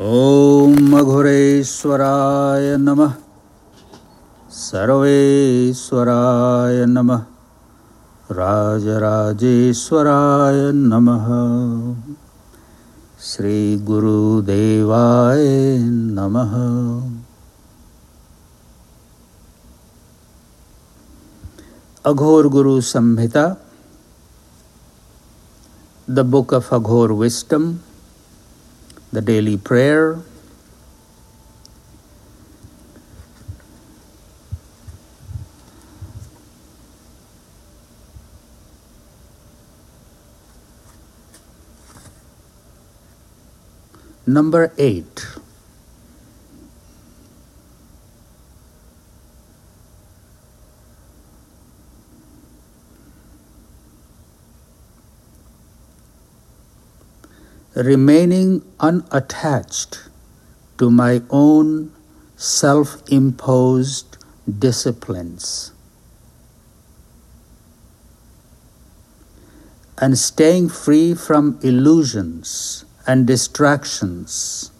ओम अघोरेश्वराय नमः। सर्वेश्वराय नमः। राजराजेश्वराय नमः। श्रीगुरुदेवाय नमः। Aghor Guru Samhita, the book of Aghor wisdom the daily prayer, Number 8. Remaining unattached to my own self imposed disciplines and staying free from illusions and distractions.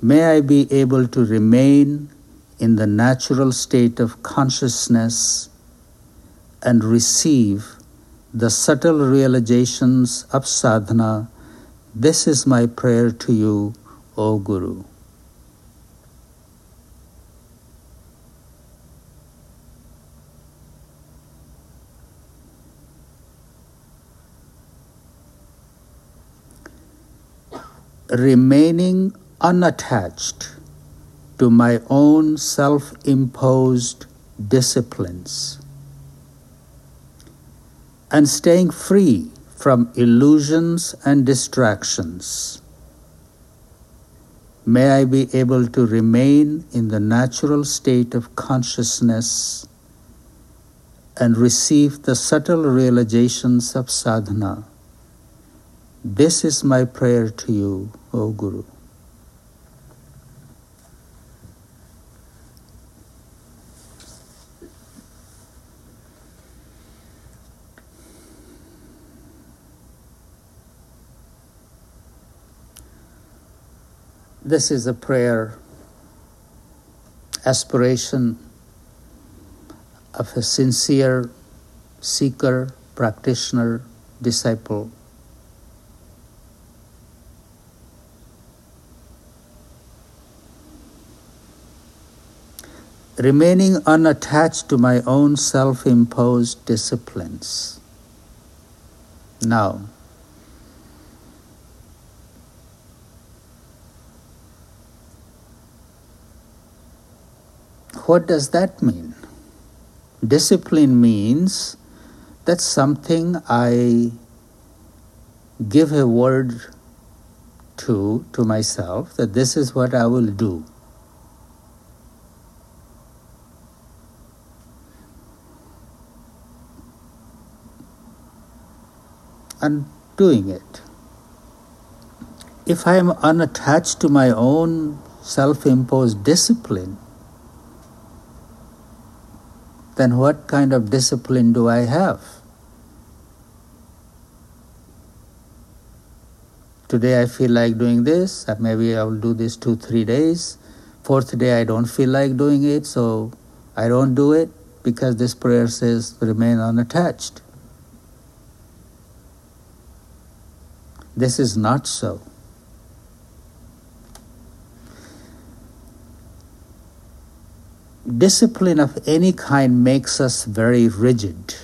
May I be able to remain in the natural state of consciousness and receive the subtle realizations of sadhana. This is my prayer to you, O Guru. Remaining unattached to my own self imposed disciplines and staying free from illusions and distractions. May I be able to remain in the natural state of consciousness and receive the subtle realizations of sadhana. This is my prayer to you, O Guru. This is a prayer aspiration of a sincere seeker, practitioner, disciple. Remaining unattached to my own self imposed disciplines. Now, what does that mean? Discipline means that's something I give a word to to myself that this is what I will do. And doing it. If I am unattached to my own self imposed discipline, then what kind of discipline do I have? Today I feel like doing this, maybe I will do this two, three days. Fourth day I don't feel like doing it, so I don't do it because this prayer says remain unattached. This is not so. Discipline of any kind makes us very rigid.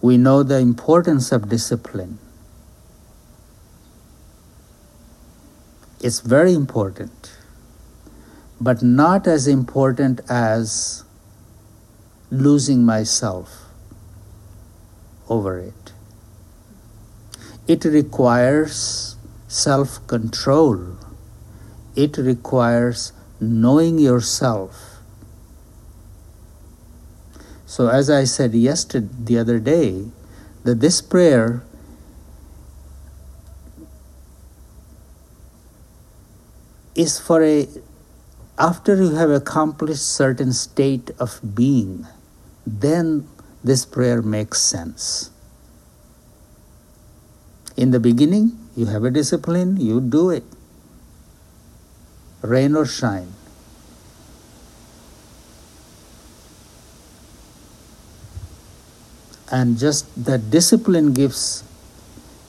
We know the importance of discipline. It's very important, but not as important as losing myself over it. It requires self control. It requires knowing yourself. So, as I said yesterday, the other day, that this prayer is for a after you have accomplished certain state of being then this prayer makes sense. In the beginning, you have a discipline, you do it. Rain or shine. And just that discipline gives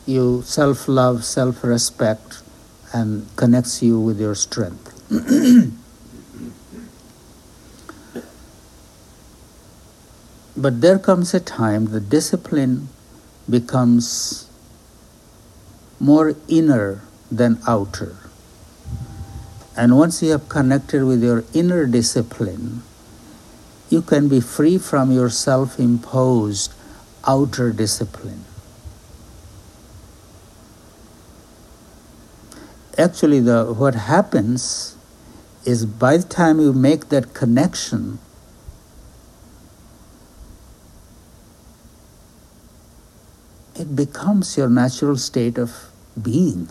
you self love, self respect, and connects you with your strength. but there comes a time the discipline becomes more inner than outer. And once you have connected with your inner discipline, you can be free from your self imposed outer discipline. Actually, the, what happens is by the time you make that connection, it becomes your natural state of being.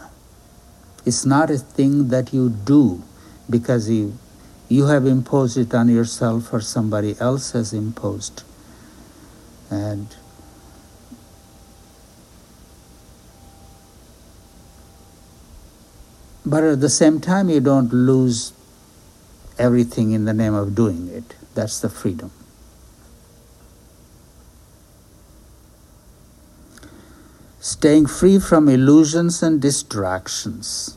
It's not a thing that you do because you, you have imposed it on yourself or somebody else has imposed. And but at the same time you don't lose everything in the name of doing it. That's the freedom. Staying free from illusions and distractions.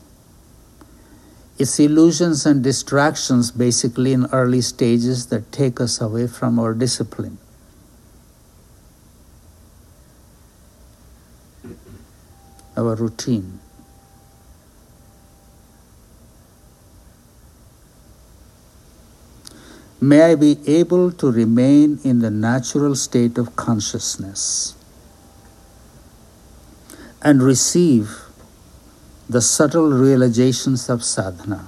It's illusions and distractions basically in early stages that take us away from our discipline. Our routine. May I be able to remain in the natural state of consciousness and receive the subtle realizations of sadhana.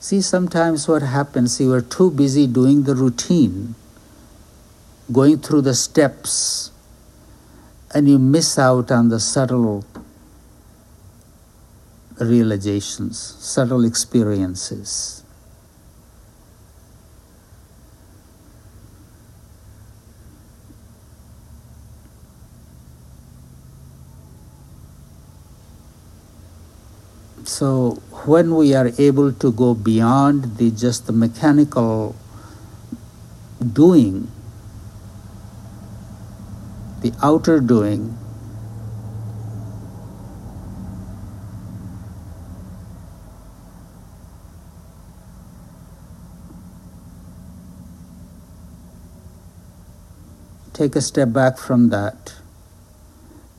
See, sometimes what happens, you are too busy doing the routine, going through the steps, and you miss out on the subtle realizations, subtle experiences. So when we are able to go beyond the just the mechanical doing, the outer doing, take a step back from that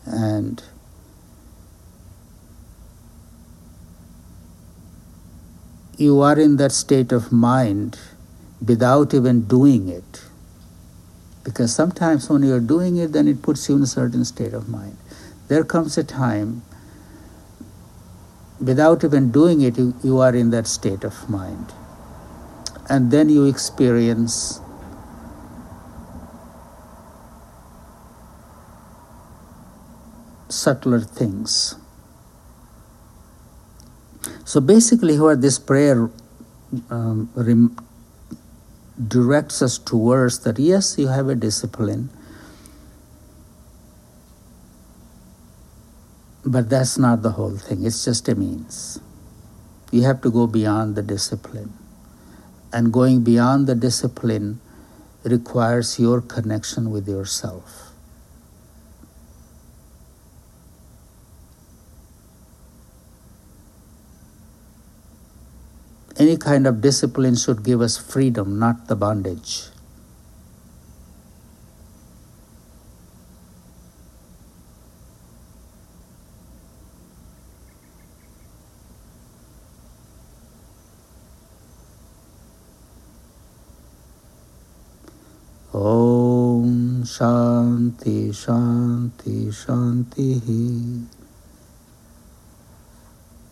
and you are in that state of mind without even doing it. Because sometimes when you're doing it, then it puts you in a certain state of mind. There comes a time, without even doing it, you, you are in that state of mind. And then you experience subtler things. So basically, what this prayer um, rem- directs us towards that yes, you have a discipline, but that's not the whole thing, it's just a means. You have to go beyond the discipline. And going beyond the discipline requires your connection with yourself. any kind of discipline should give us freedom, not the bondage. Om Shanti Shanti Shanti.